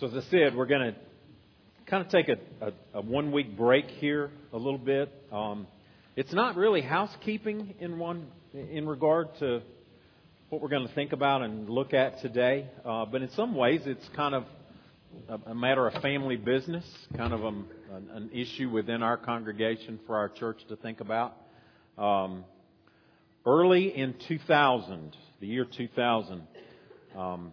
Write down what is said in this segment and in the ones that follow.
So, as I said, we're going to kind of take a, a, a one week break here a little bit. Um, it's not really housekeeping in one in regard to what we're going to think about and look at today, uh, but in some ways it's kind of a, a matter of family business, kind of a, an, an issue within our congregation for our church to think about. Um, early in 2000, the year 2000. Um,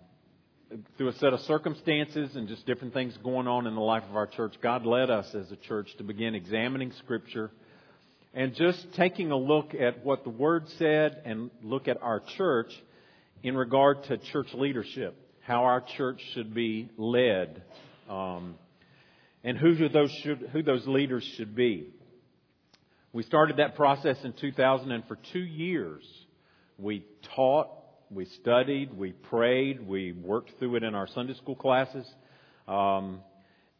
through a set of circumstances and just different things going on in the life of our church, God led us as a church to begin examining Scripture and just taking a look at what the Word said and look at our church in regard to church leadership, how our church should be led, um, and who those should, who those leaders should be. We started that process in 2000, and for two years we taught we studied, we prayed, we worked through it in our Sunday school classes, um,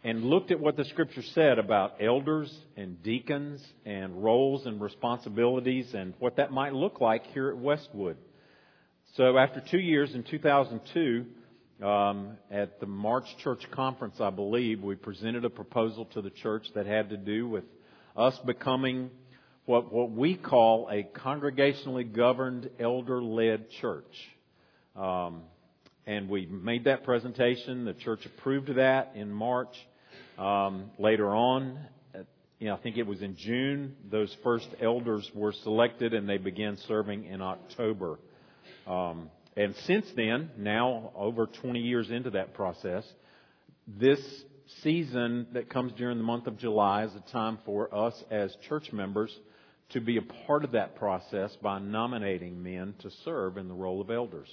and looked at what the Scripture said about elders and deacons and roles and responsibilities and what that might look like here at Westwood. So after two years in 2002, um, at the March Church Conference, I believe, we presented a proposal to the church that had to do with us becoming what, what we call a congregationally governed, elder led church. Um, and we made that presentation. The church approved that in March. Um, later on, you know, I think it was in June, those first elders were selected and they began serving in October. Um, and since then, now over 20 years into that process, this season that comes during the month of July is a time for us as church members to be a part of that process by nominating men to serve in the role of elders.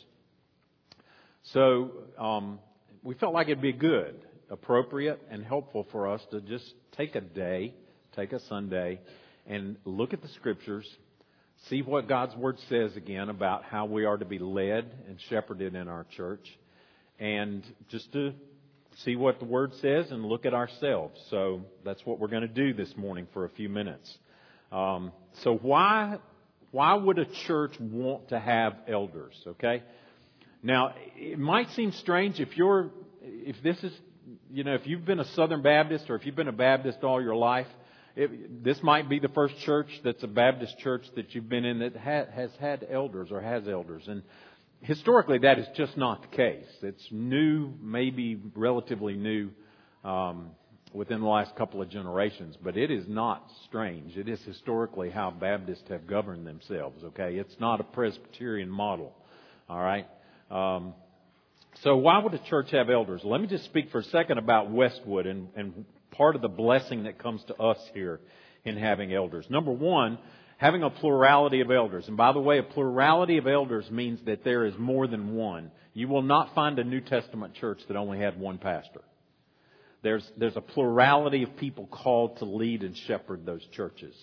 So um, we felt like it'd be good, appropriate, and helpful for us to just take a day, take a Sunday, and look at the scriptures, see what God's Word says again about how we are to be led and shepherded in our church, and just to see what the Word says and look at ourselves. So that's what we're going to do this morning for a few minutes. Um, so why why would a church want to have elders? Okay. Now it might seem strange if you're if this is you know if you've been a Southern Baptist or if you've been a Baptist all your life. It, this might be the first church that's a Baptist church that you've been in that ha, has had elders or has elders. And historically, that is just not the case. It's new, maybe relatively new. Um, within the last couple of generations, but it is not strange. It is historically how Baptists have governed themselves, okay? It's not a Presbyterian model, all right? Um, so why would a church have elders? Let me just speak for a second about Westwood and, and part of the blessing that comes to us here in having elders. Number one, having a plurality of elders. And by the way, a plurality of elders means that there is more than one. You will not find a New Testament church that only had one pastor. There's, there's a plurality of people called to lead and shepherd those churches.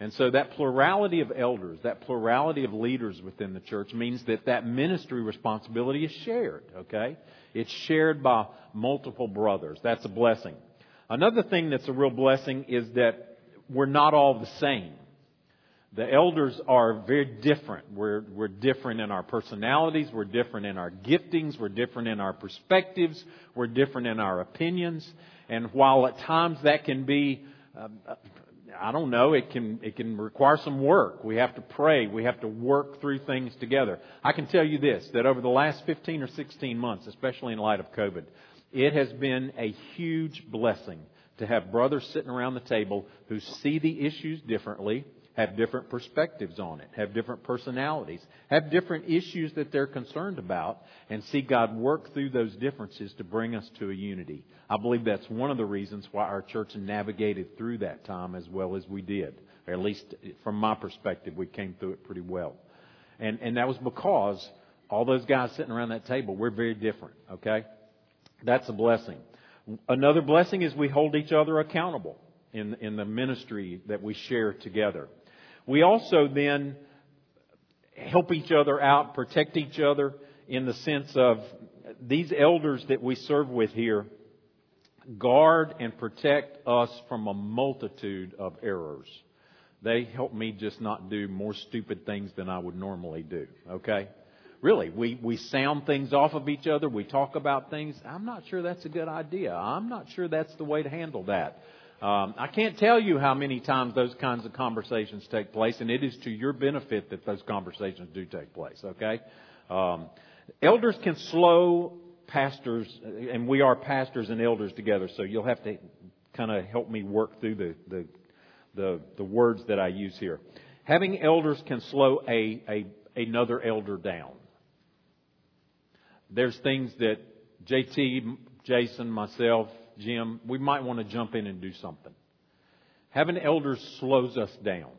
And so that plurality of elders, that plurality of leaders within the church means that that ministry responsibility is shared, okay? It's shared by multiple brothers. That's a blessing. Another thing that's a real blessing is that we're not all the same. The elders are very different. We're, we're different in our personalities. We're different in our giftings. We're different in our perspectives. We're different in our opinions. And while at times that can be, uh, I don't know, it can, it can require some work. We have to pray. We have to work through things together. I can tell you this, that over the last 15 or 16 months, especially in light of COVID, it has been a huge blessing to have brothers sitting around the table who see the issues differently have different perspectives on it, have different personalities, have different issues that they're concerned about, and see God work through those differences to bring us to a unity. I believe that's one of the reasons why our church navigated through that time as well as we did. Or at least from my perspective, we came through it pretty well. And, and that was because all those guys sitting around that table, we're very different, okay? That's a blessing. Another blessing is we hold each other accountable in, in the ministry that we share together. We also then help each other out, protect each other in the sense of these elders that we serve with here guard and protect us from a multitude of errors. They help me just not do more stupid things than I would normally do, okay? really, we, we sound things off of each other. We talk about things. I'm not sure that's a good idea. I'm not sure that's the way to handle that. Um, I can't tell you how many times those kinds of conversations take place, and it is to your benefit that those conversations do take place, okay? Um, elders can slow pastors, and we are pastors and elders together, so you'll have to kind of help me work through the, the, the, the words that I use here. Having elders can slow a, a, another elder down. There's things that JT, Jason, myself, Jim, we might want to jump in and do something. Having elders slows us down.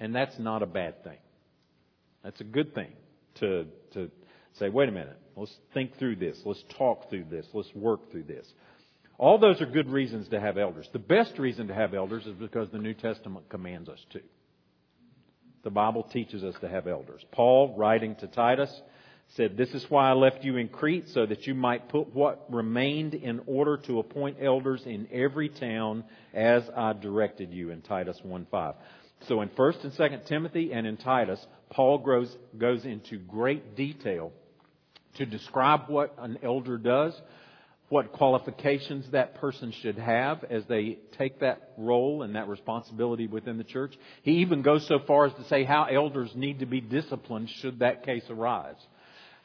And that's not a bad thing. That's a good thing to, to say, wait a minute, let's think through this, let's talk through this, let's work through this. All those are good reasons to have elders. The best reason to have elders is because the New Testament commands us to. The Bible teaches us to have elders. Paul, writing to Titus, said, This is why I left you in Crete, so that you might put what remained in order to appoint elders in every town as I directed you in Titus 1.5. So in 1st and 2nd Timothy and in Titus, Paul goes, goes into great detail to describe what an elder does, what qualifications that person should have as they take that role and that responsibility within the church. He even goes so far as to say how elders need to be disciplined should that case arise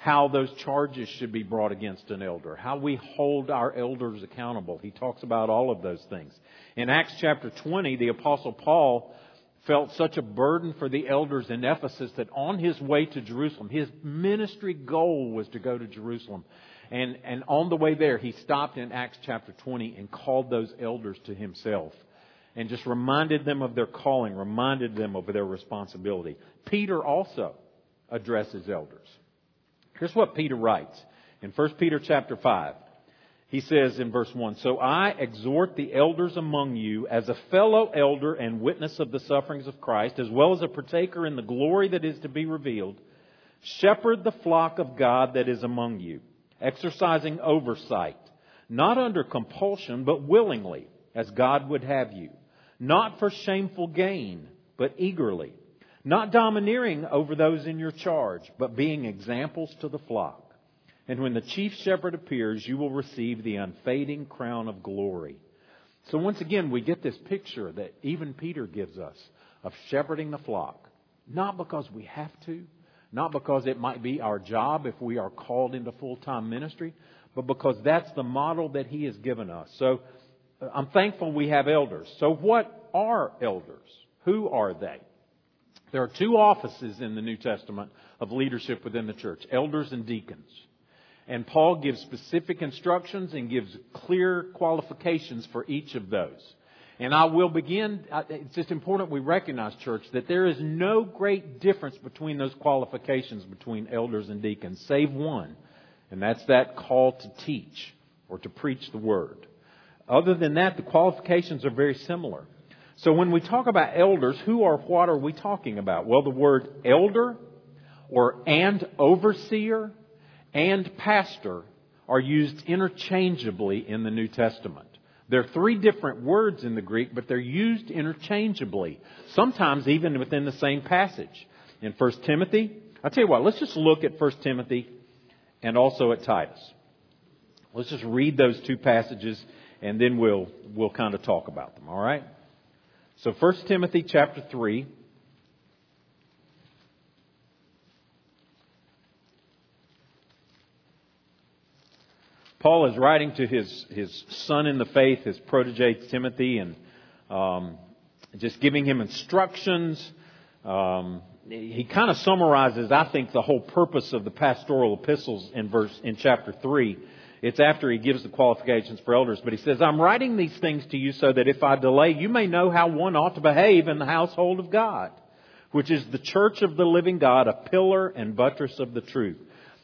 how those charges should be brought against an elder, how we hold our elders accountable. He talks about all of those things. In Acts chapter 20, the apostle Paul felt such a burden for the elders in Ephesus that on his way to Jerusalem, his ministry goal was to go to Jerusalem. And, and on the way there, he stopped in Acts chapter 20 and called those elders to himself and just reminded them of their calling, reminded them of their responsibility. Peter also addresses elders. Here's what Peter writes in 1 Peter chapter 5. He says in verse 1, So I exhort the elders among you as a fellow elder and witness of the sufferings of Christ, as well as a partaker in the glory that is to be revealed, shepherd the flock of God that is among you, exercising oversight, not under compulsion, but willingly, as God would have you, not for shameful gain, but eagerly not domineering over those in your charge, but being examples to the flock. And when the chief shepherd appears, you will receive the unfading crown of glory. So once again, we get this picture that even Peter gives us of shepherding the flock. Not because we have to, not because it might be our job if we are called into full-time ministry, but because that's the model that he has given us. So uh, I'm thankful we have elders. So what are elders? Who are they? There are two offices in the New Testament of leadership within the church elders and deacons. And Paul gives specific instructions and gives clear qualifications for each of those. And I will begin, it's just important we recognize, church, that there is no great difference between those qualifications between elders and deacons, save one. And that's that call to teach or to preach the word. Other than that, the qualifications are very similar. So when we talk about elders, who or what are we talking about? Well, the word elder or and overseer and pastor are used interchangeably in the New Testament. There are three different words in the Greek, but they're used interchangeably, sometimes even within the same passage. In 1 Timothy, I'll tell you what, let's just look at 1 Timothy and also at Titus. Let's just read those two passages and then we'll, we'll kind of talk about them, all right? So 1 Timothy chapter 3. Paul is writing to his, his son in the faith, his protege Timothy, and um, just giving him instructions. Um, he kind of summarizes, I think, the whole purpose of the pastoral epistles in verse in chapter three. It's after he gives the qualifications for elders, but he says, I'm writing these things to you so that if I delay, you may know how one ought to behave in the household of God, which is the church of the living God, a pillar and buttress of the truth.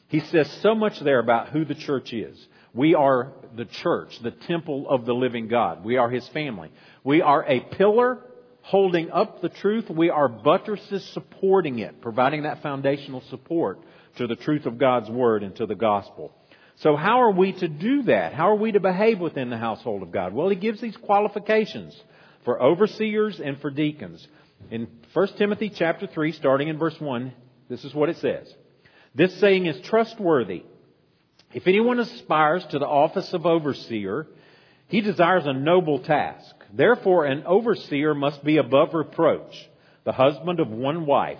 He says so much there about who the church is. We are the church, the temple of the living God. We are his family. We are a pillar holding up the truth. We are buttresses supporting it, providing that foundational support to the truth of God's word and to the gospel. So how are we to do that? How are we to behave within the household of God? Well, he gives these qualifications for overseers and for deacons. In 1 Timothy chapter 3, starting in verse 1, this is what it says. This saying is trustworthy. If anyone aspires to the office of overseer, he desires a noble task. Therefore, an overseer must be above reproach, the husband of one wife,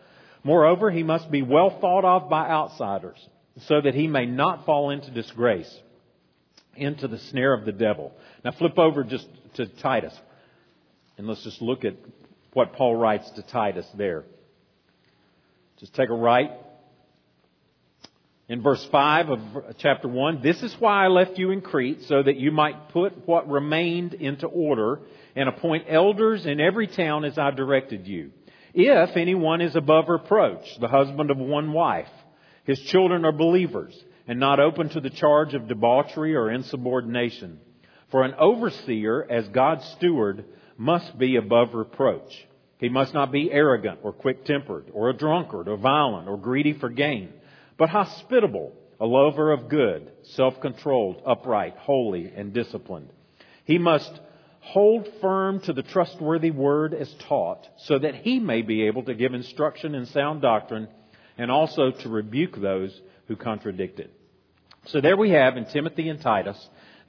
Moreover, he must be well thought of by outsiders, so that he may not fall into disgrace, into the snare of the devil. Now flip over just to Titus, and let's just look at what Paul writes to Titus there. Just take a right. In verse 5 of chapter 1, this is why I left you in Crete, so that you might put what remained into order and appoint elders in every town as I directed you. If anyone is above reproach, the husband of one wife, his children are believers and not open to the charge of debauchery or insubordination. For an overseer, as God's steward, must be above reproach. He must not be arrogant or quick tempered or a drunkard or violent or greedy for gain, but hospitable, a lover of good, self controlled, upright, holy, and disciplined. He must hold firm to the trustworthy word as taught, so that he may be able to give instruction in sound doctrine and also to rebuke those who contradict it. So there we have in Timothy and Titus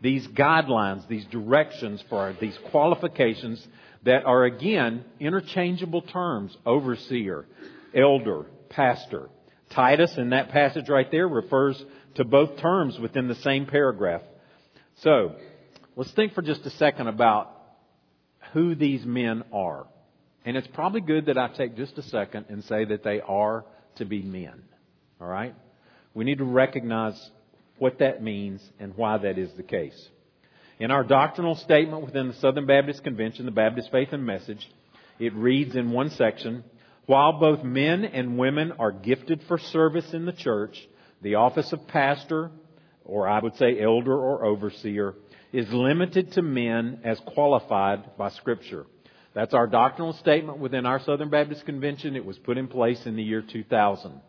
these guidelines, these directions for these qualifications that are again interchangeable terms overseer, elder, pastor. Titus in that passage right there refers to both terms within the same paragraph. So, let's think for just a second about who these men are. And it's probably good that I take just a second and say that they are to be men. All right? We need to recognize what that means and why that is the case. In our doctrinal statement within the Southern Baptist Convention, the Baptist Faith and Message, it reads in one section, while both men and women are gifted for service in the church, the office of pastor, or I would say elder or overseer, is limited to men as qualified by Scripture. That's our doctrinal statement within our Southern Baptist Convention. It was put in place in the year 2000.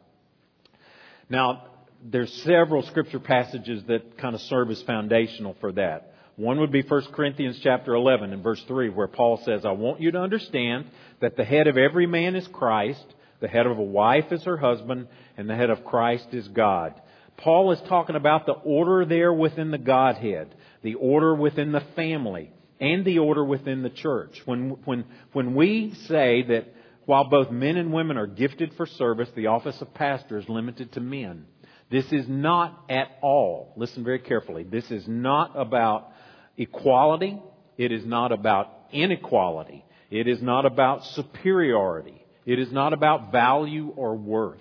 Now, there's several scripture passages that kind of serve as foundational for that. One would be 1 Corinthians chapter 11 and verse 3 where Paul says, I want you to understand that the head of every man is Christ, the head of a wife is her husband, and the head of Christ is God. Paul is talking about the order there within the Godhead the order within the family, and the order within the church. When, when, when we say that while both men and women are gifted for service, the office of pastor is limited to men. This is not at all, listen very carefully, this is not about equality. It is not about inequality. It is not about superiority. It is not about value or worth.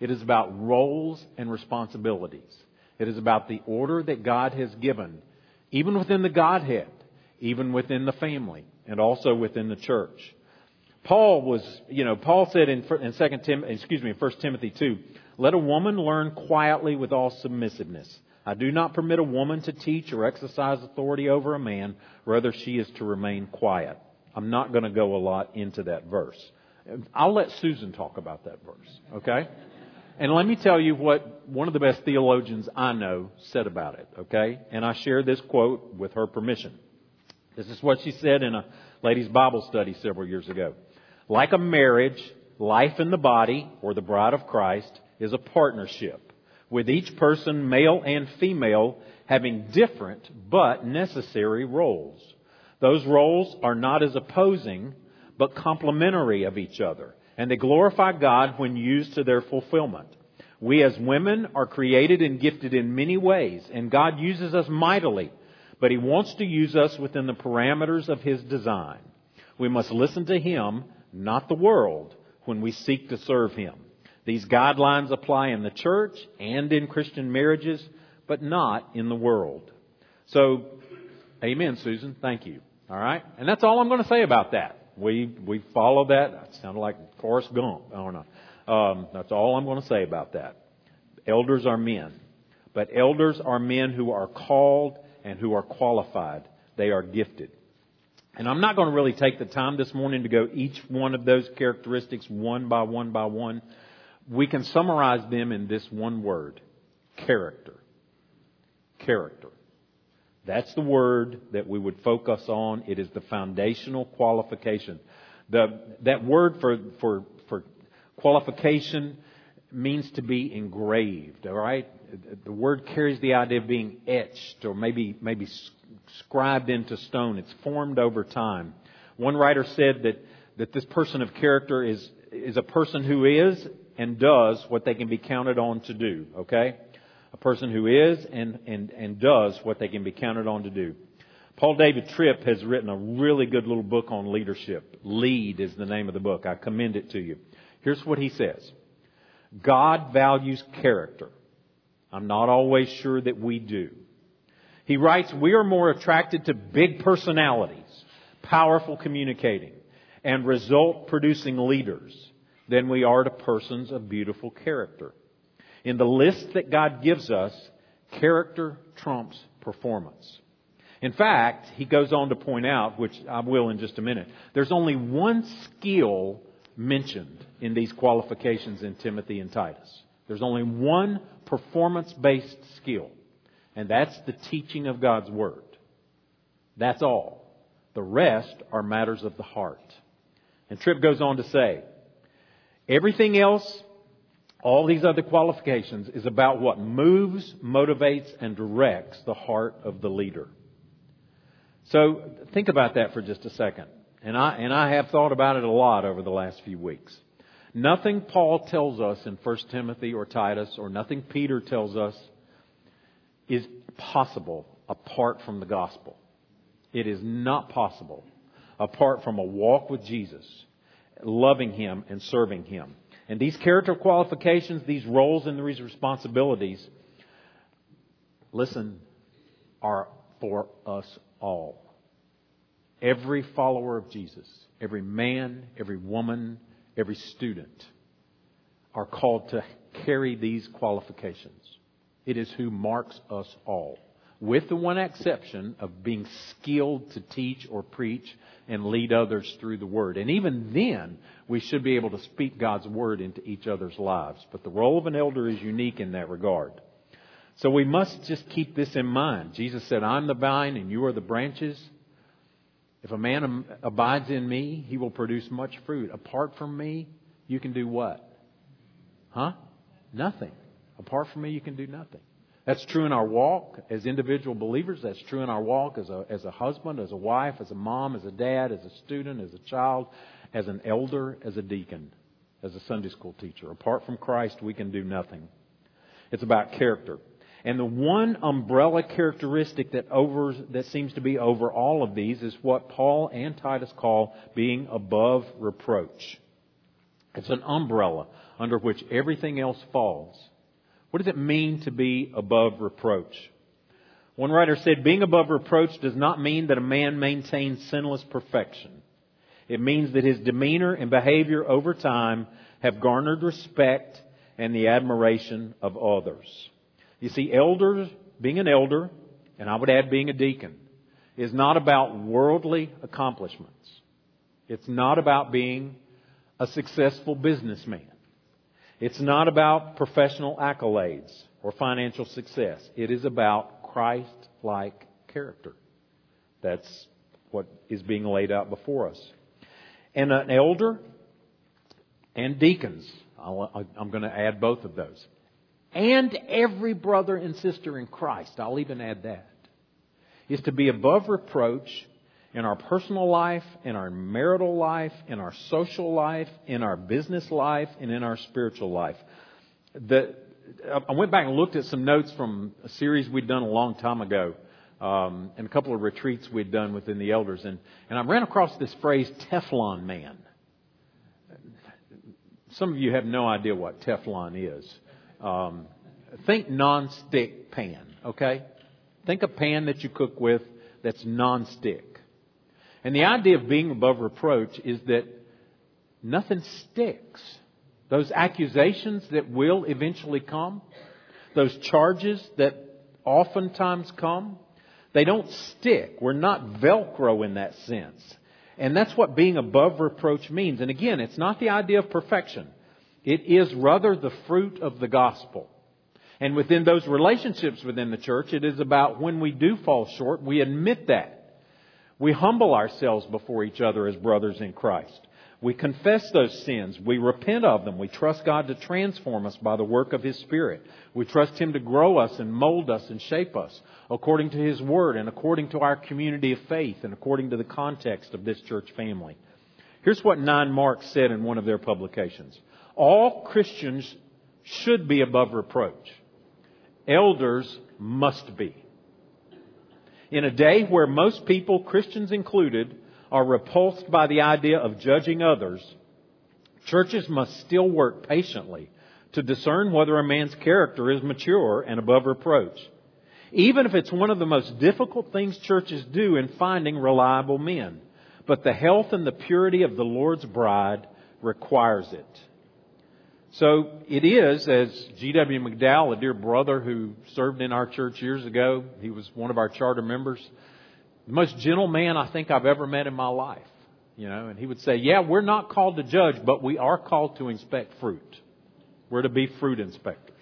It is about roles and responsibilities. It is about the order that God has given even within the Godhead, even within the family, and also within the church. Paul was, you know, Paul said in, in Second Tim, excuse me, in 1 Timothy 2, let a woman learn quietly with all submissiveness. I do not permit a woman to teach or exercise authority over a man. Rather, she is to remain quiet. I'm not going to go a lot into that verse. I'll let Susan talk about that verse, okay? And let me tell you what one of the best theologians I know said about it, okay? And I share this quote with her permission. This is what she said in a ladies' Bible study several years ago. Like a marriage, life in the body, or the bride of Christ, is a partnership, with each person, male and female, having different but necessary roles. Those roles are not as opposing, but complementary of each other and they glorify God when used to their fulfillment. We as women are created and gifted in many ways, and God uses us mightily, but He wants to use us within the parameters of His design. We must listen to Him, not the world, when we seek to serve Him. These guidelines apply in the church and in Christian marriages, but not in the world. So, amen, Susan. Thank you. All right? And that's all I'm going to say about that. We we follow that. That sounded like Forrest Gump. I don't know. Um, that's all I'm going to say about that. Elders are men. but elders are men who are called and who are qualified. They are gifted. And I'm not going to really take the time this morning to go each one of those characteristics one by one by one. We can summarize them in this one word. Character. Character. That's the word that we would focus on. It is the foundational qualification. The, that word for, for, for qualification means to be engraved, alright? The word carries the idea of being etched or maybe, maybe scribed into stone. It's formed over time. One writer said that, that this person of character is, is a person who is and does what they can be counted on to do, okay? Person who is and, and, and does what they can be counted on to do. Paul David Tripp has written a really good little book on leadership. Lead is the name of the book. I commend it to you. Here's what he says. God values character. I'm not always sure that we do. He writes, we are more attracted to big personalities, powerful communicating, and result producing leaders than we are to persons of beautiful character. In the list that God gives us, character trumps performance. In fact, he goes on to point out, which I will in just a minute, there's only one skill mentioned in these qualifications in Timothy and Titus. There's only one performance based skill, and that's the teaching of God's Word. That's all. The rest are matters of the heart. And Tripp goes on to say, everything else all these other qualifications is about what moves, motivates, and directs the heart of the leader. So think about that for just a second. And I, and I have thought about it a lot over the last few weeks. Nothing Paul tells us in 1 Timothy or Titus, or nothing Peter tells us, is possible apart from the gospel. It is not possible apart from a walk with Jesus, loving Him and serving Him. And these character qualifications, these roles and these responsibilities, listen, are for us all. Every follower of Jesus, every man, every woman, every student are called to carry these qualifications. It is who marks us all with the one exception of being skilled to teach or preach and lead others through the Word. And even then, we should be able to speak God's Word into each other's lives. But the role of an elder is unique in that regard. So we must just keep this in mind. Jesus said, I'm the vine and you are the branches. If a man abides in me, he will produce much fruit. Apart from me, you can do what? Huh? Nothing. Apart from me, you can do nothing. That's true in our walk as individual believers. That's true in our walk as a, as a husband, as a wife, as a mom, as a dad, as a student, as a child, as an elder, as a deacon, as a Sunday school teacher. Apart from Christ, we can do nothing. It's about character. And the one umbrella characteristic that over, that seems to be over all of these is what Paul and Titus call being above reproach. It's an umbrella under which everything else falls. What does it mean to be above reproach? One writer said, being above reproach does not mean that a man maintains sinless perfection. It means that his demeanor and behavior over time have garnered respect and the admiration of others. You see, elders, being an elder, and I would add being a deacon, is not about worldly accomplishments. It's not about being a successful businessman. It's not about professional accolades or financial success. It is about Christ like character. That's what is being laid out before us. And an elder and deacons, i am going to add both of those. And every brother and sister in Christ, I'll even add that, is to be above reproach in our personal life, in our marital life, in our social life, in our business life, and in our spiritual life. The, I went back and looked at some notes from a series we'd done a long time ago, um, and a couple of retreats we'd done within the elders, and, and I ran across this phrase, Teflon man. Some of you have no idea what Teflon is. Um, think non-stick pan, okay? Think a pan that you cook with that's non-stick. And the idea of being above reproach is that nothing sticks. Those accusations that will eventually come, those charges that oftentimes come, they don't stick. We're not Velcro in that sense. And that's what being above reproach means. And again, it's not the idea of perfection. It is rather the fruit of the gospel. And within those relationships within the church, it is about when we do fall short, we admit that. We humble ourselves before each other as brothers in Christ. We confess those sins. We repent of them. We trust God to transform us by the work of His Spirit. We trust Him to grow us and mold us and shape us according to His Word and according to our community of faith and according to the context of this church family. Here's what Nine Marks said in one of their publications. All Christians should be above reproach. Elders must be. In a day where most people, Christians included, are repulsed by the idea of judging others, churches must still work patiently to discern whether a man's character is mature and above reproach. Even if it's one of the most difficult things churches do in finding reliable men. But the health and the purity of the Lord's bride requires it. So it is, as G.W. McDowell, a dear brother who served in our church years ago, he was one of our charter members, the most gentle man I think I've ever met in my life. You know, and he would say, Yeah, we're not called to judge, but we are called to inspect fruit. We're to be fruit inspectors.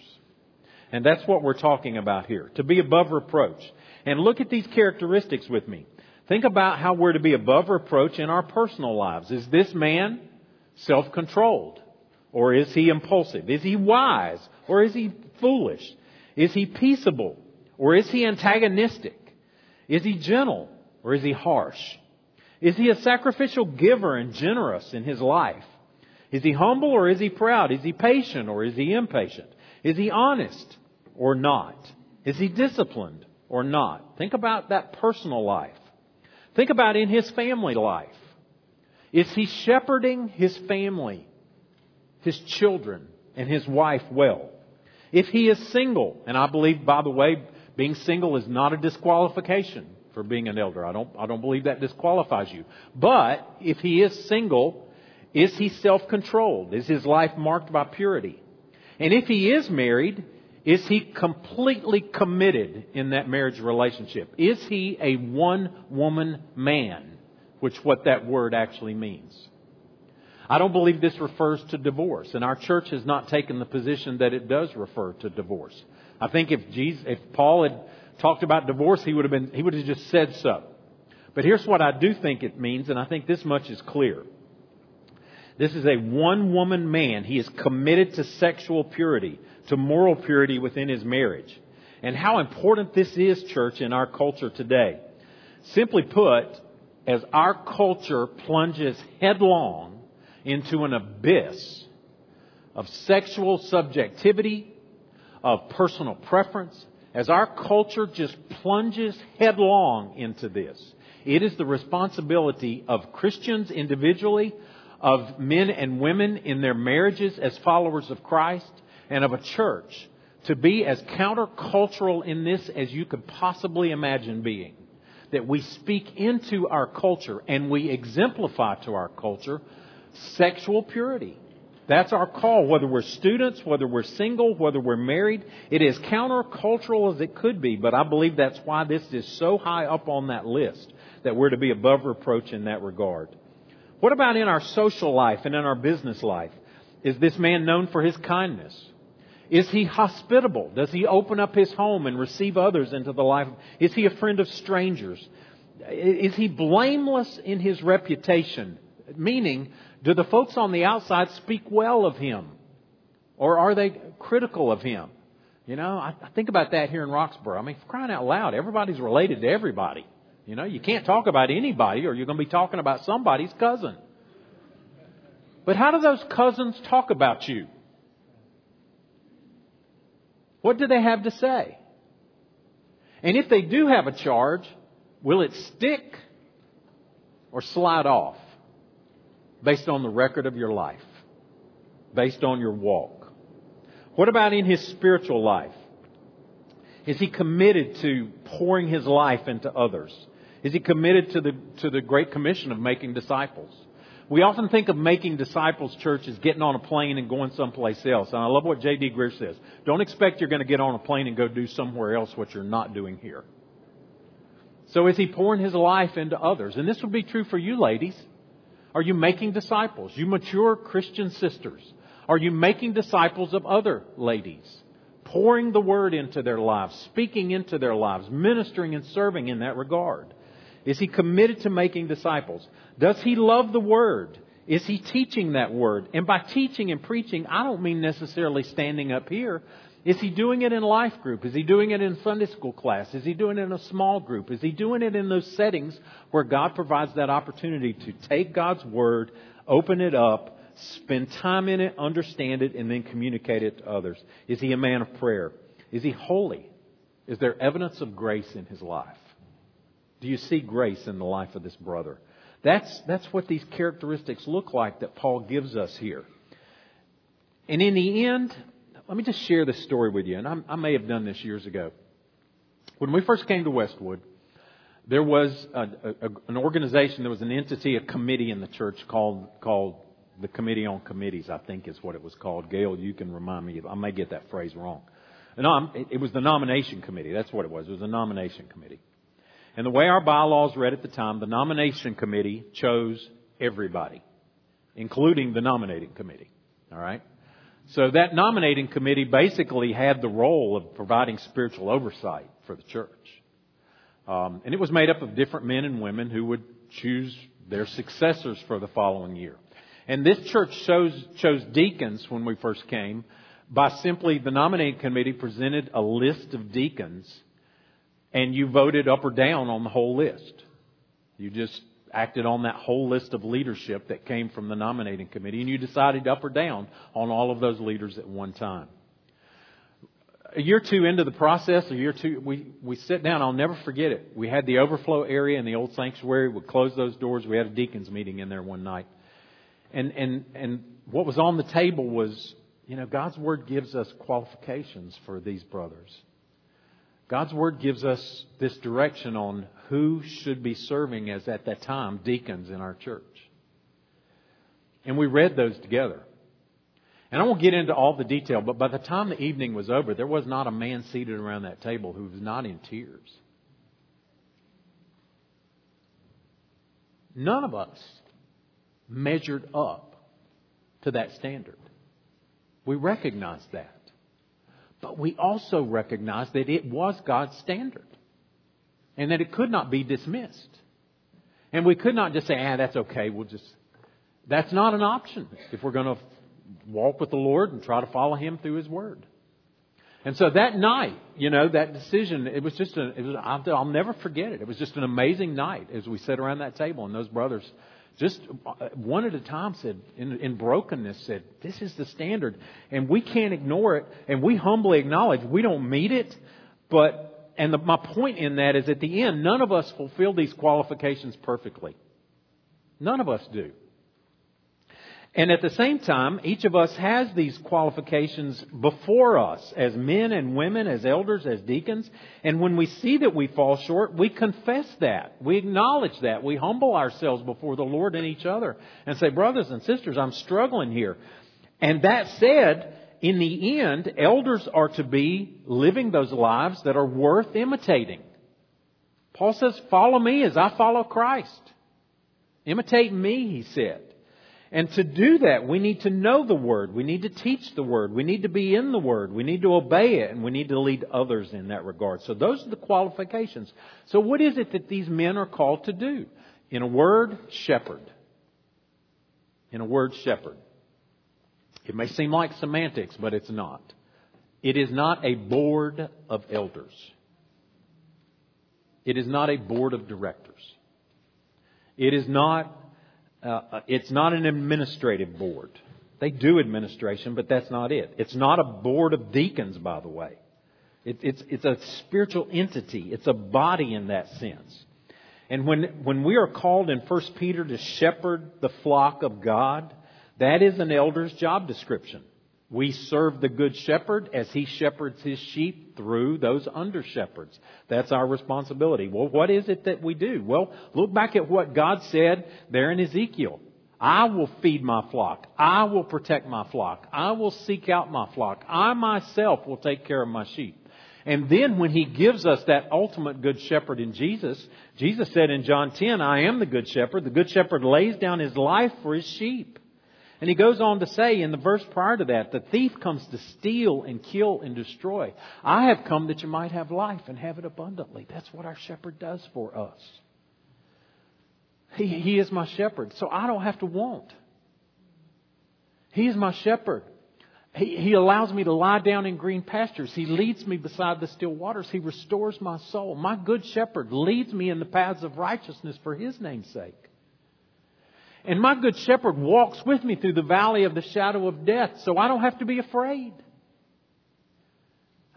And that's what we're talking about here, to be above reproach. And look at these characteristics with me. Think about how we're to be above reproach in our personal lives. Is this man self controlled? Or is he impulsive? Is he wise? Or is he foolish? Is he peaceable? Or is he antagonistic? Is he gentle or is he harsh? Is he a sacrificial giver and generous in his life? Is he humble or is he proud? Is he patient or is he impatient? Is he honest or not? Is he disciplined or not? Think about that personal life. Think about in his family life. Is he shepherding his family, his children, and his wife well? If he is single, and I believe, by the way, being single is not a disqualification for being an elder. I don't, I don't believe that disqualifies you. But if he is single, is he self controlled? Is his life marked by purity? And if he is married, is he completely committed in that marriage relationship? Is he a one woman man? Which what that word actually means. I don't believe this refers to divorce, and our church has not taken the position that it does refer to divorce. I think if Jesus, if Paul had talked about divorce, he would have been, he would have just said so. But here's what I do think it means, and I think this much is clear. This is a one woman man. He is committed to sexual purity, to moral purity within his marriage. And how important this is, church, in our culture today. Simply put, as our culture plunges headlong into an abyss of sexual subjectivity, of personal preference, as our culture just plunges headlong into this, it is the responsibility of Christians individually, of men and women in their marriages as followers of Christ, and of a church to be as countercultural in this as you could possibly imagine being. That we speak into our culture and we exemplify to our culture sexual purity. That's our call, whether we're students, whether we're single, whether we're married. It is countercultural as it could be, but I believe that's why this is so high up on that list, that we're to be above reproach in that regard. What about in our social life and in our business life? Is this man known for his kindness? Is he hospitable? Does he open up his home and receive others into the life? Is he a friend of strangers? Is he blameless in his reputation? Meaning, do the folks on the outside speak well of him? Or are they critical of him? You know, I, I think about that here in Roxborough. I mean, crying out loud, everybody's related to everybody. You know, you can't talk about anybody or you're going to be talking about somebody's cousin. But how do those cousins talk about you? What do they have to say? And if they do have a charge, will it stick or slide off? Based on the record of your life, based on your walk? What about in his spiritual life? Is he committed to pouring his life into others? Is he committed to the, to the Great Commission of making disciples? We often think of making disciples church as getting on a plane and going someplace else. And I love what J.D. Greear says. Don't expect you're going to get on a plane and go do somewhere else what you're not doing here. So is he pouring his life into others? And this would be true for you ladies. Are you making disciples? You mature Christian sisters. Are you making disciples of other ladies? Pouring the word into their lives, speaking into their lives, ministering and serving in that regard. Is he committed to making disciples? Does he love the Word? Is he teaching that Word? And by teaching and preaching, I don't mean necessarily standing up here. Is he doing it in life group? Is he doing it in Sunday school class? Is he doing it in a small group? Is he doing it in those settings where God provides that opportunity to take God's Word, open it up, spend time in it, understand it, and then communicate it to others? Is he a man of prayer? Is he holy? Is there evidence of grace in his life? Do you see grace in the life of this brother? That's, that's what these characteristics look like that Paul gives us here. And in the end, let me just share this story with you. And I, I may have done this years ago. When we first came to Westwood, there was a, a, an organization, there was an entity, a committee in the church called, called the Committee on Committees, I think is what it was called. Gail, you can remind me. I may get that phrase wrong. No, it was the nomination committee. That's what it was. It was a nomination committee. And the way our bylaws read at the time, the nomination committee chose everybody, including the nominating committee. All right? So that nominating committee basically had the role of providing spiritual oversight for the church. Um, and it was made up of different men and women who would choose their successors for the following year. And this church chose, chose deacons when we first came by simply the nominating committee presented a list of deacons and you voted up or down on the whole list. You just acted on that whole list of leadership that came from the nominating committee, and you decided up or down on all of those leaders at one time. A year two into the process, a year two, we, we sit down. I'll never forget it. We had the overflow area in the old sanctuary. We closed those doors. We had a deacons meeting in there one night. And, and, and what was on the table was, you know, God's Word gives us qualifications for these brothers. God's Word gives us this direction on who should be serving as, at that time, deacons in our church. And we read those together. And I won't get into all the detail, but by the time the evening was over, there was not a man seated around that table who was not in tears. None of us measured up to that standard. We recognize that. But we also recognize that it was God's standard and that it could not be dismissed. And we could not just say, ah, that's okay, we'll just. That's not an option if we're going to walk with the Lord and try to follow Him through His Word. And so that night, you know, that decision, it was just a, it was, I'll never forget it. It was just an amazing night as we sat around that table and those brothers just uh, one at a time said, in, in brokenness, said, This is the standard. And we can't ignore it. And we humbly acknowledge we don't meet it. But, and the, my point in that is at the end, none of us fulfill these qualifications perfectly. None of us do. And at the same time, each of us has these qualifications before us as men and women, as elders, as deacons. And when we see that we fall short, we confess that. We acknowledge that. We humble ourselves before the Lord and each other and say, brothers and sisters, I'm struggling here. And that said, in the end, elders are to be living those lives that are worth imitating. Paul says, follow me as I follow Christ. Imitate me, he said. And to do that, we need to know the Word. We need to teach the Word. We need to be in the Word. We need to obey it. And we need to lead others in that regard. So those are the qualifications. So what is it that these men are called to do? In a word, shepherd. In a word, shepherd. It may seem like semantics, but it's not. It is not a board of elders. It is not a board of directors. It is not uh, uh, it's not an administrative board. They do administration, but that's not it. It's not a board of deacons, by the way. It, it's, it's a spiritual entity. It's a body in that sense. And when, when we are called in 1 Peter to shepherd the flock of God, that is an elder's job description. We serve the good shepherd as he shepherds his sheep through those under shepherds. That's our responsibility. Well, what is it that we do? Well, look back at what God said there in Ezekiel. I will feed my flock. I will protect my flock. I will seek out my flock. I myself will take care of my sheep. And then when he gives us that ultimate good shepherd in Jesus, Jesus said in John 10, I am the good shepherd. The good shepherd lays down his life for his sheep. And he goes on to say in the verse prior to that, the thief comes to steal and kill and destroy. I have come that you might have life and have it abundantly. That's what our shepherd does for us. He, he is my shepherd, so I don't have to want. He is my shepherd. He, he allows me to lie down in green pastures. He leads me beside the still waters. He restores my soul. My good shepherd leads me in the paths of righteousness for his name's sake. And my good shepherd walks with me through the valley of the shadow of death, so I don't have to be afraid.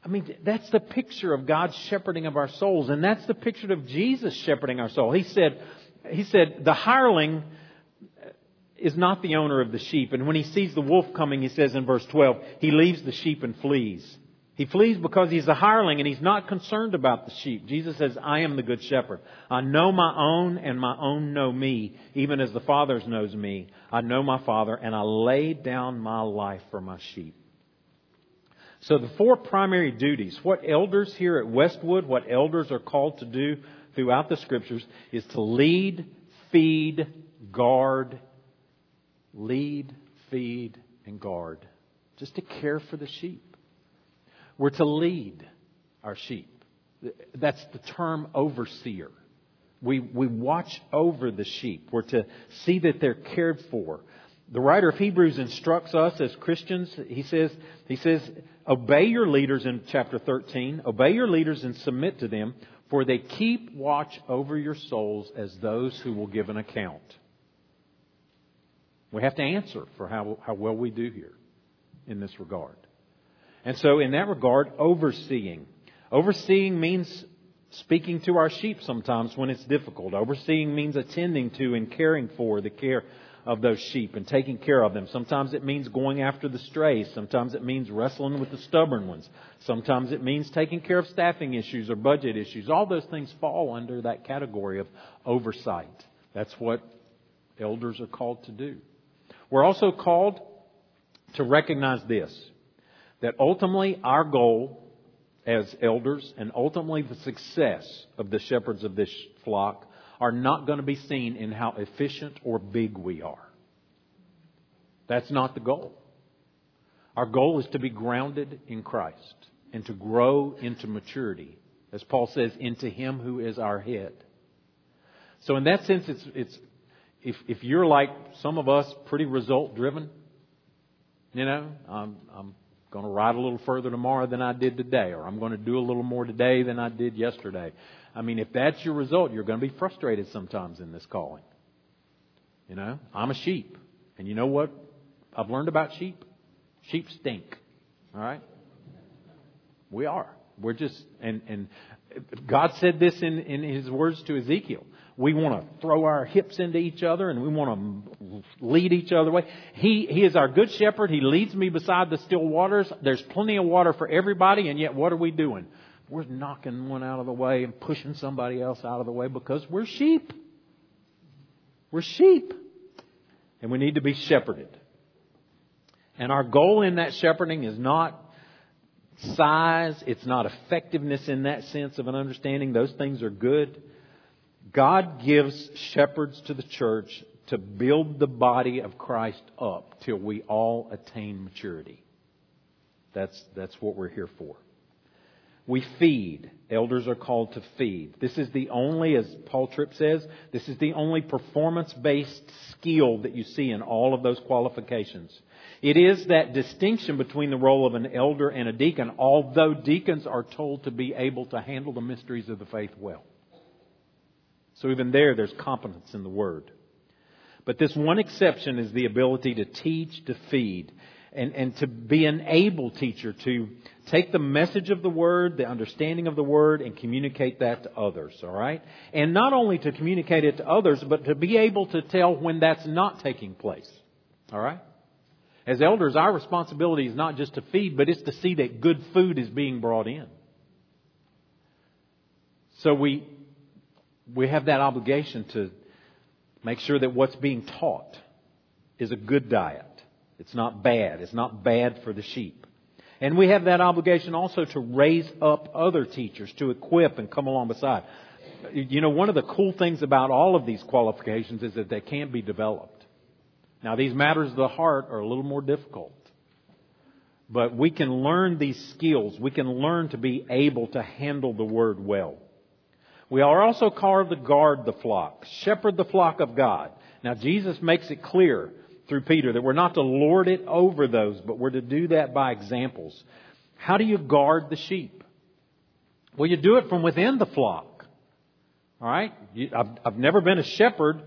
I mean, that's the picture of God's shepherding of our souls, and that's the picture of Jesus shepherding our soul. He said, he said, the hireling is not the owner of the sheep. And when he sees the wolf coming, he says in verse 12, he leaves the sheep and flees. He flees because he's a hireling and he's not concerned about the sheep. Jesus says, I am the good shepherd. I know my own and my own know me, even as the Father knows me. I know my Father and I lay down my life for my sheep. So the four primary duties, what elders here at Westwood, what elders are called to do throughout the scriptures is to lead, feed, guard, lead, feed, and guard. Just to care for the sheep. We're to lead our sheep. That's the term overseer. We, we watch over the sheep. We're to see that they're cared for. The writer of Hebrews instructs us as Christians. He says, he says, obey your leaders in chapter 13. Obey your leaders and submit to them, for they keep watch over your souls as those who will give an account. We have to answer for how, how well we do here in this regard. And so, in that regard, overseeing. Overseeing means speaking to our sheep sometimes when it's difficult. Overseeing means attending to and caring for the care of those sheep and taking care of them. Sometimes it means going after the strays. Sometimes it means wrestling with the stubborn ones. Sometimes it means taking care of staffing issues or budget issues. All those things fall under that category of oversight. That's what elders are called to do. We're also called to recognize this that ultimately our goal as elders and ultimately the success of the shepherds of this flock are not going to be seen in how efficient or big we are. That's not the goal. Our goal is to be grounded in Christ and to grow into maturity, as Paul says, into Him who is our head. So, in that sense, it's, it's if, if you're like some of us, pretty result driven, you know, I'm, I'm going to ride a little further tomorrow than I did today, or I'm going to do a little more today than I did yesterday. I mean, if that's your result, you're going to be frustrated sometimes in this calling. You know, I'm a sheep. And you know what I've learned about sheep? Sheep stink. All right? We are. We're just, and, and God said this in, in His words to Ezekiel. We want to throw our hips into each other and we want to lead each other away. He, he is our good shepherd. He leads me beside the still waters. There's plenty of water for everybody, and yet what are we doing? We're knocking one out of the way and pushing somebody else out of the way because we're sheep. We're sheep. And we need to be shepherded. And our goal in that shepherding is not size, it's not effectiveness in that sense of an understanding. Those things are good. God gives shepherds to the church to build the body of Christ up till we all attain maturity. That's, that's what we're here for. We feed. Elders are called to feed. This is the only, as Paul Tripp says, this is the only performance based skill that you see in all of those qualifications. It is that distinction between the role of an elder and a deacon, although deacons are told to be able to handle the mysteries of the faith well. So even there, there's competence in the word. But this one exception is the ability to teach, to feed, and, and to be an able teacher to take the message of the word, the understanding of the word, and communicate that to others, all right? And not only to communicate it to others, but to be able to tell when that's not taking place, all right? As elders, our responsibility is not just to feed, but it's to see that good food is being brought in. So we, we have that obligation to make sure that what's being taught is a good diet. It's not bad. It's not bad for the sheep. And we have that obligation also to raise up other teachers, to equip and come along beside. You know, one of the cool things about all of these qualifications is that they can be developed. Now, these matters of the heart are a little more difficult. But we can learn these skills. We can learn to be able to handle the word well. We are also called to guard the flock, shepherd the flock of God. Now, Jesus makes it clear through Peter that we're not to lord it over those, but we're to do that by examples. How do you guard the sheep? Well, you do it from within the flock. All right? I've, I've never been a shepherd,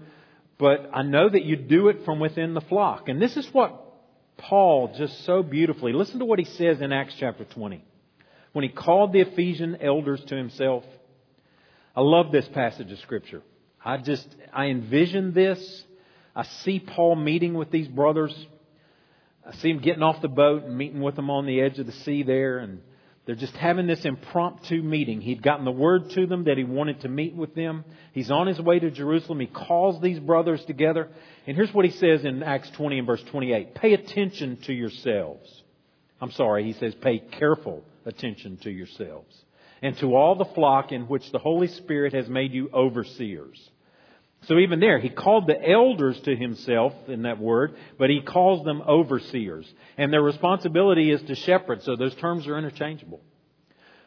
but I know that you do it from within the flock. And this is what Paul just so beautifully, listen to what he says in Acts chapter 20. When he called the Ephesian elders to himself. I love this passage of scripture. I just, I envision this I see Paul meeting with these brothers. I see him getting off the boat and meeting with them on the edge of the sea there, and they're just having this impromptu meeting. He'd gotten the word to them that he wanted to meet with them. He's on his way to Jerusalem. He calls these brothers together. And here's what he says in Acts 20 and verse 28. Pay attention to yourselves. I'm sorry, he says pay careful attention to yourselves and to all the flock in which the Holy Spirit has made you overseers so even there, he called the elders to himself in that word, but he calls them overseers. And their responsibility is to shepherd, so those terms are interchangeable.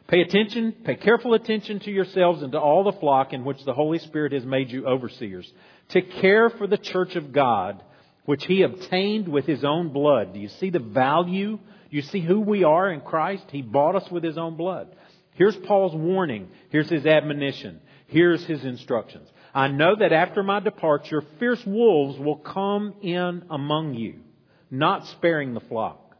Pay attention, pay careful attention to yourselves and to all the flock in which the Holy Spirit has made you overseers, to care for the church of God, which he obtained with his own blood. Do you see the value? You see who we are in Christ? He bought us with his own blood. Here's Paul's warning. Here's his admonition. Here's his instructions. I know that after my departure, fierce wolves will come in among you, not sparing the flock.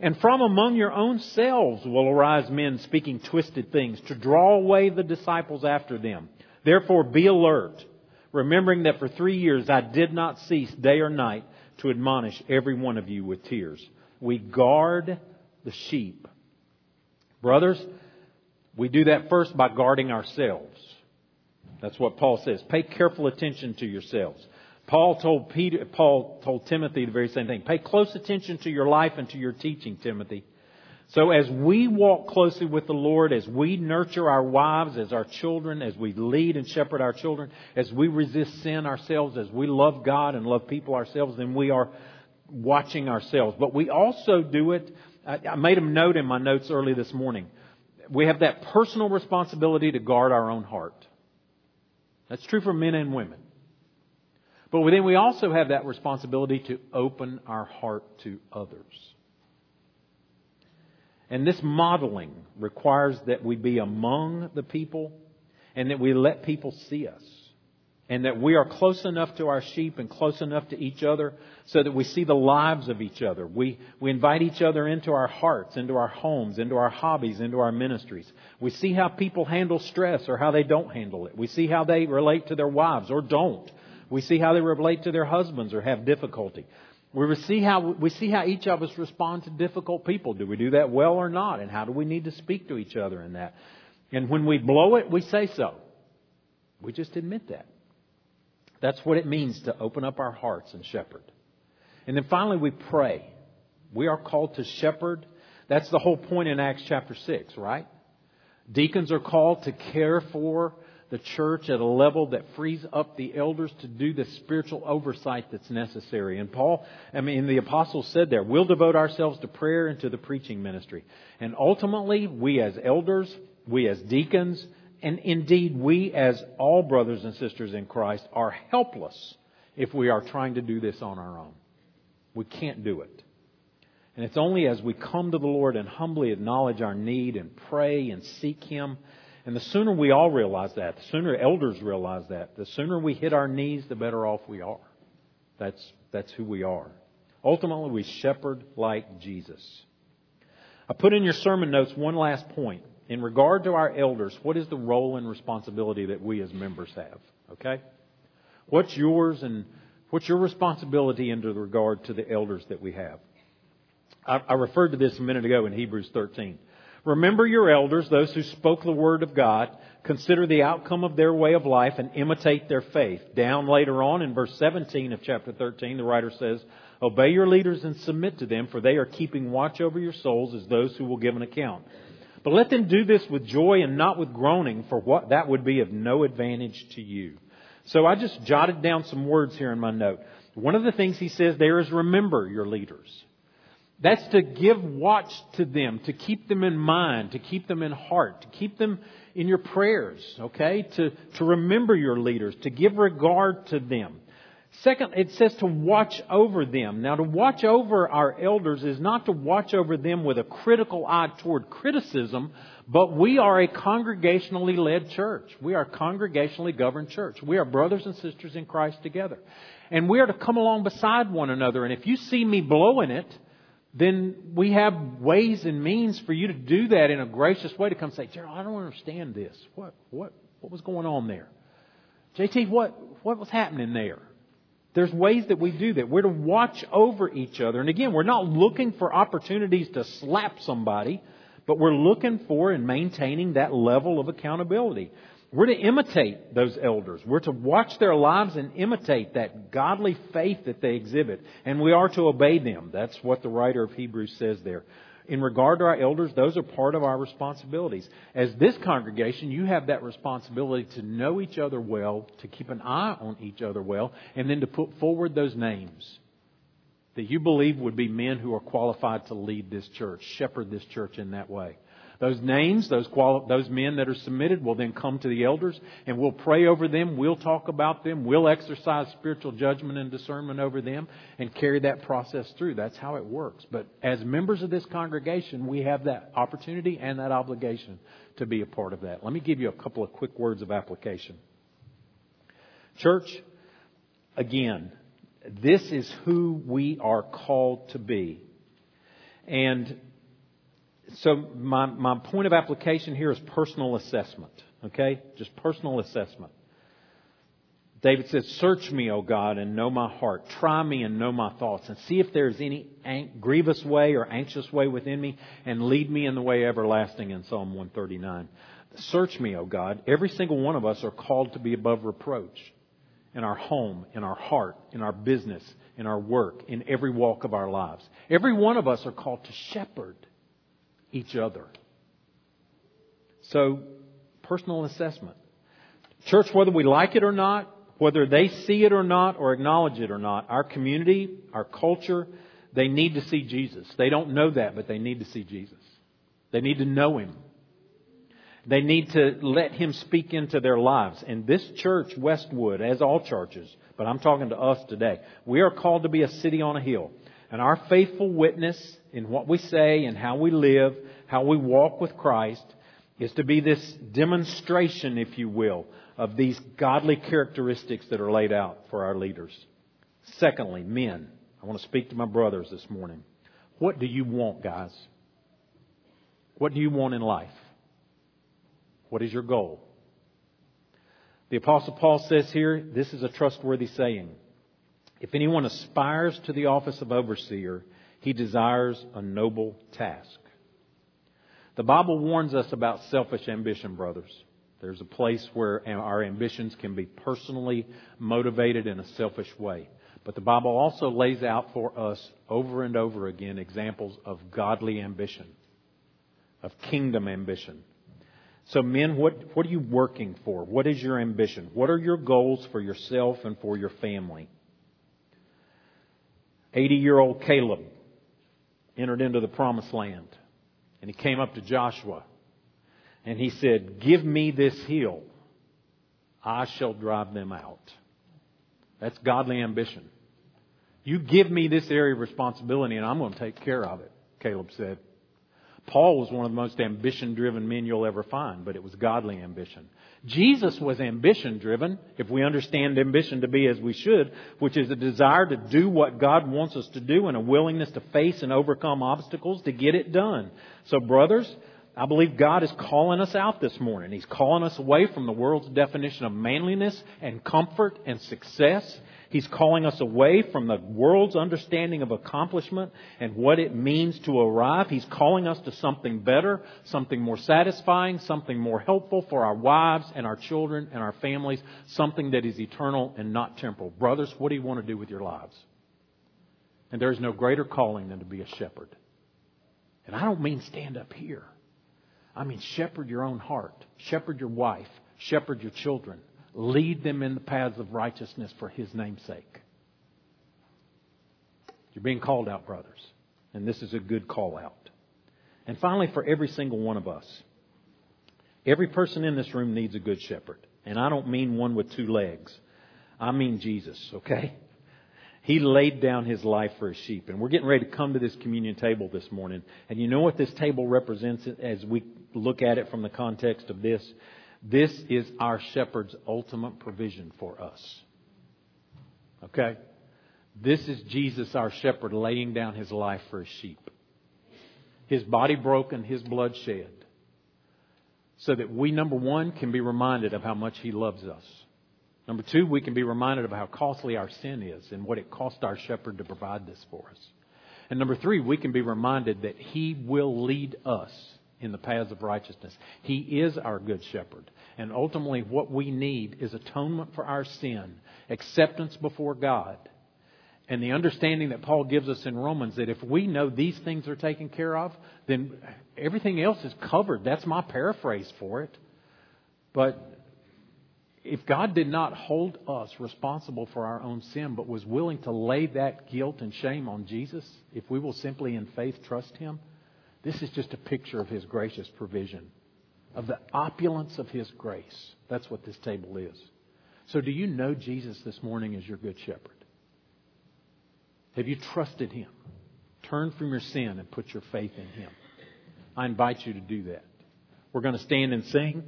And from among your own selves will arise men speaking twisted things to draw away the disciples after them. Therefore be alert, remembering that for three years I did not cease day or night to admonish every one of you with tears. We guard the sheep. Brothers, we do that first by guarding ourselves. That's what Paul says. Pay careful attention to yourselves. Paul told Peter, Paul told Timothy the very same thing. Pay close attention to your life and to your teaching, Timothy. So as we walk closely with the Lord, as we nurture our wives, as our children, as we lead and shepherd our children, as we resist sin ourselves, as we love God and love people ourselves, then we are watching ourselves. But we also do it, I made a note in my notes early this morning. We have that personal responsibility to guard our own heart. That's true for men and women. But then we also have that responsibility to open our heart to others. And this modeling requires that we be among the people and that we let people see us. And that we are close enough to our sheep and close enough to each other so that we see the lives of each other. We, we invite each other into our hearts, into our homes, into our hobbies, into our ministries. We see how people handle stress or how they don't handle it. We see how they relate to their wives or don't. We see how they relate to their husbands or have difficulty. We see how we see how each of us respond to difficult people. Do we do that well or not? And how do we need to speak to each other in that? And when we blow it, we say so. We just admit that. That's what it means to open up our hearts and shepherd. And then finally, we pray. We are called to shepherd. That's the whole point in Acts chapter 6, right? Deacons are called to care for the church at a level that frees up the elders to do the spiritual oversight that's necessary. And Paul, I mean, the apostles said there, we'll devote ourselves to prayer and to the preaching ministry. And ultimately, we as elders, we as deacons, and indeed we as all brothers and sisters in Christ are helpless if we are trying to do this on our own. We can't do it. And it's only as we come to the Lord and humbly acknowledge our need and pray and seek Him. And the sooner we all realize that, the sooner elders realize that, the sooner we hit our knees, the better off we are. That's, that's who we are. Ultimately, we shepherd like Jesus. I put in your sermon notes one last point. In regard to our elders, what is the role and responsibility that we as members have? Okay? What's yours and What's your responsibility in regard to the elders that we have? I, I referred to this a minute ago in Hebrews 13. Remember your elders, those who spoke the word of God, consider the outcome of their way of life and imitate their faith. Down later on in verse 17 of chapter 13, the writer says, Obey your leaders and submit to them, for they are keeping watch over your souls as those who will give an account. But let them do this with joy and not with groaning, for what that would be of no advantage to you. So I just jotted down some words here in my note. One of the things he says there is remember your leaders. That's to give watch to them, to keep them in mind, to keep them in heart, to keep them in your prayers, okay? To, to remember your leaders, to give regard to them. Second, it says to watch over them. Now, to watch over our elders is not to watch over them with a critical eye toward criticism, but we are a congregationally led church. We are a congregationally governed church. We are brothers and sisters in Christ together. And we are to come along beside one another. And if you see me blowing it, then we have ways and means for you to do that in a gracious way to come say, Gerald, I don't understand this. What, what, what was going on there? JT, what, what was happening there? There's ways that we do that. We're to watch over each other. And again, we're not looking for opportunities to slap somebody, but we're looking for and maintaining that level of accountability. We're to imitate those elders. We're to watch their lives and imitate that godly faith that they exhibit. And we are to obey them. That's what the writer of Hebrews says there. In regard to our elders, those are part of our responsibilities. As this congregation, you have that responsibility to know each other well, to keep an eye on each other well, and then to put forward those names that you believe would be men who are qualified to lead this church, shepherd this church in that way. Those names, those, quali- those men that are submitted will then come to the elders and we'll pray over them. We'll talk about them. We'll exercise spiritual judgment and discernment over them and carry that process through. That's how it works. But as members of this congregation, we have that opportunity and that obligation to be a part of that. Let me give you a couple of quick words of application. Church, again, this is who we are called to be. And so my, my point of application here is personal assessment. Okay? Just personal assessment. David says, Search me, O God, and know my heart. Try me and know my thoughts, and see if there's any grievous way or anxious way within me, and lead me in the way everlasting in Psalm 139. Search me, O God. Every single one of us are called to be above reproach in our home, in our heart, in our business, in our work, in every walk of our lives. Every one of us are called to shepherd each other. So, personal assessment. Church, whether we like it or not, whether they see it or not or acknowledge it or not, our community, our culture, they need to see Jesus. They don't know that, but they need to see Jesus. They need to know Him. They need to let Him speak into their lives. And this church, Westwood, as all churches, but I'm talking to us today, we are called to be a city on a hill. And our faithful witness in what we say and how we live, how we walk with Christ, is to be this demonstration, if you will, of these godly characteristics that are laid out for our leaders. Secondly, men. I want to speak to my brothers this morning. What do you want, guys? What do you want in life? What is your goal? The Apostle Paul says here, this is a trustworthy saying. If anyone aspires to the office of overseer, he desires a noble task. The Bible warns us about selfish ambition, brothers. There's a place where our ambitions can be personally motivated in a selfish way. But the Bible also lays out for us over and over again examples of godly ambition, of kingdom ambition. So, men, what, what are you working for? What is your ambition? What are your goals for yourself and for your family? 80 year old Caleb entered into the promised land. And he came up to Joshua and he said, Give me this hill. I shall drive them out. That's godly ambition. You give me this area of responsibility and I'm going to take care of it, Caleb said. Paul was one of the most ambition driven men you'll ever find, but it was godly ambition. Jesus was ambition driven, if we understand ambition to be as we should, which is a desire to do what God wants us to do and a willingness to face and overcome obstacles to get it done. So, brothers, I believe God is calling us out this morning. He's calling us away from the world's definition of manliness and comfort and success. He's calling us away from the world's understanding of accomplishment and what it means to arrive. He's calling us to something better, something more satisfying, something more helpful for our wives and our children and our families, something that is eternal and not temporal. Brothers, what do you want to do with your lives? And there is no greater calling than to be a shepherd. And I don't mean stand up here. I mean, shepherd your own heart, shepherd your wife, shepherd your children, lead them in the paths of righteousness for His name's sake. You're being called out, brothers, and this is a good call out. And finally, for every single one of us, every person in this room needs a good shepherd. And I don't mean one with two legs. I mean Jesus, okay? He laid down his life for his sheep. And we're getting ready to come to this communion table this morning. And you know what this table represents as we look at it from the context of this? This is our shepherd's ultimate provision for us. Okay? This is Jesus, our shepherd, laying down his life for his sheep. His body broken, his blood shed. So that we, number one, can be reminded of how much he loves us. Number two, we can be reminded of how costly our sin is and what it cost our shepherd to provide this for us. And number three, we can be reminded that he will lead us in the paths of righteousness. He is our good shepherd. And ultimately, what we need is atonement for our sin, acceptance before God, and the understanding that Paul gives us in Romans that if we know these things are taken care of, then everything else is covered. That's my paraphrase for it. But if God did not hold us responsible for our own sin, but was willing to lay that guilt and shame on Jesus, if we will simply in faith trust Him, this is just a picture of His gracious provision, of the opulence of His grace. That's what this table is. So, do you know Jesus this morning as your good shepherd? Have you trusted Him? Turn from your sin and put your faith in Him. I invite you to do that. We're going to stand and sing.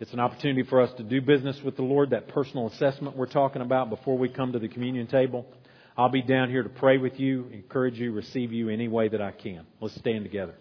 It's an opportunity for us to do business with the Lord, that personal assessment we're talking about before we come to the communion table. I'll be down here to pray with you, encourage you, receive you any way that I can. Let's stand together.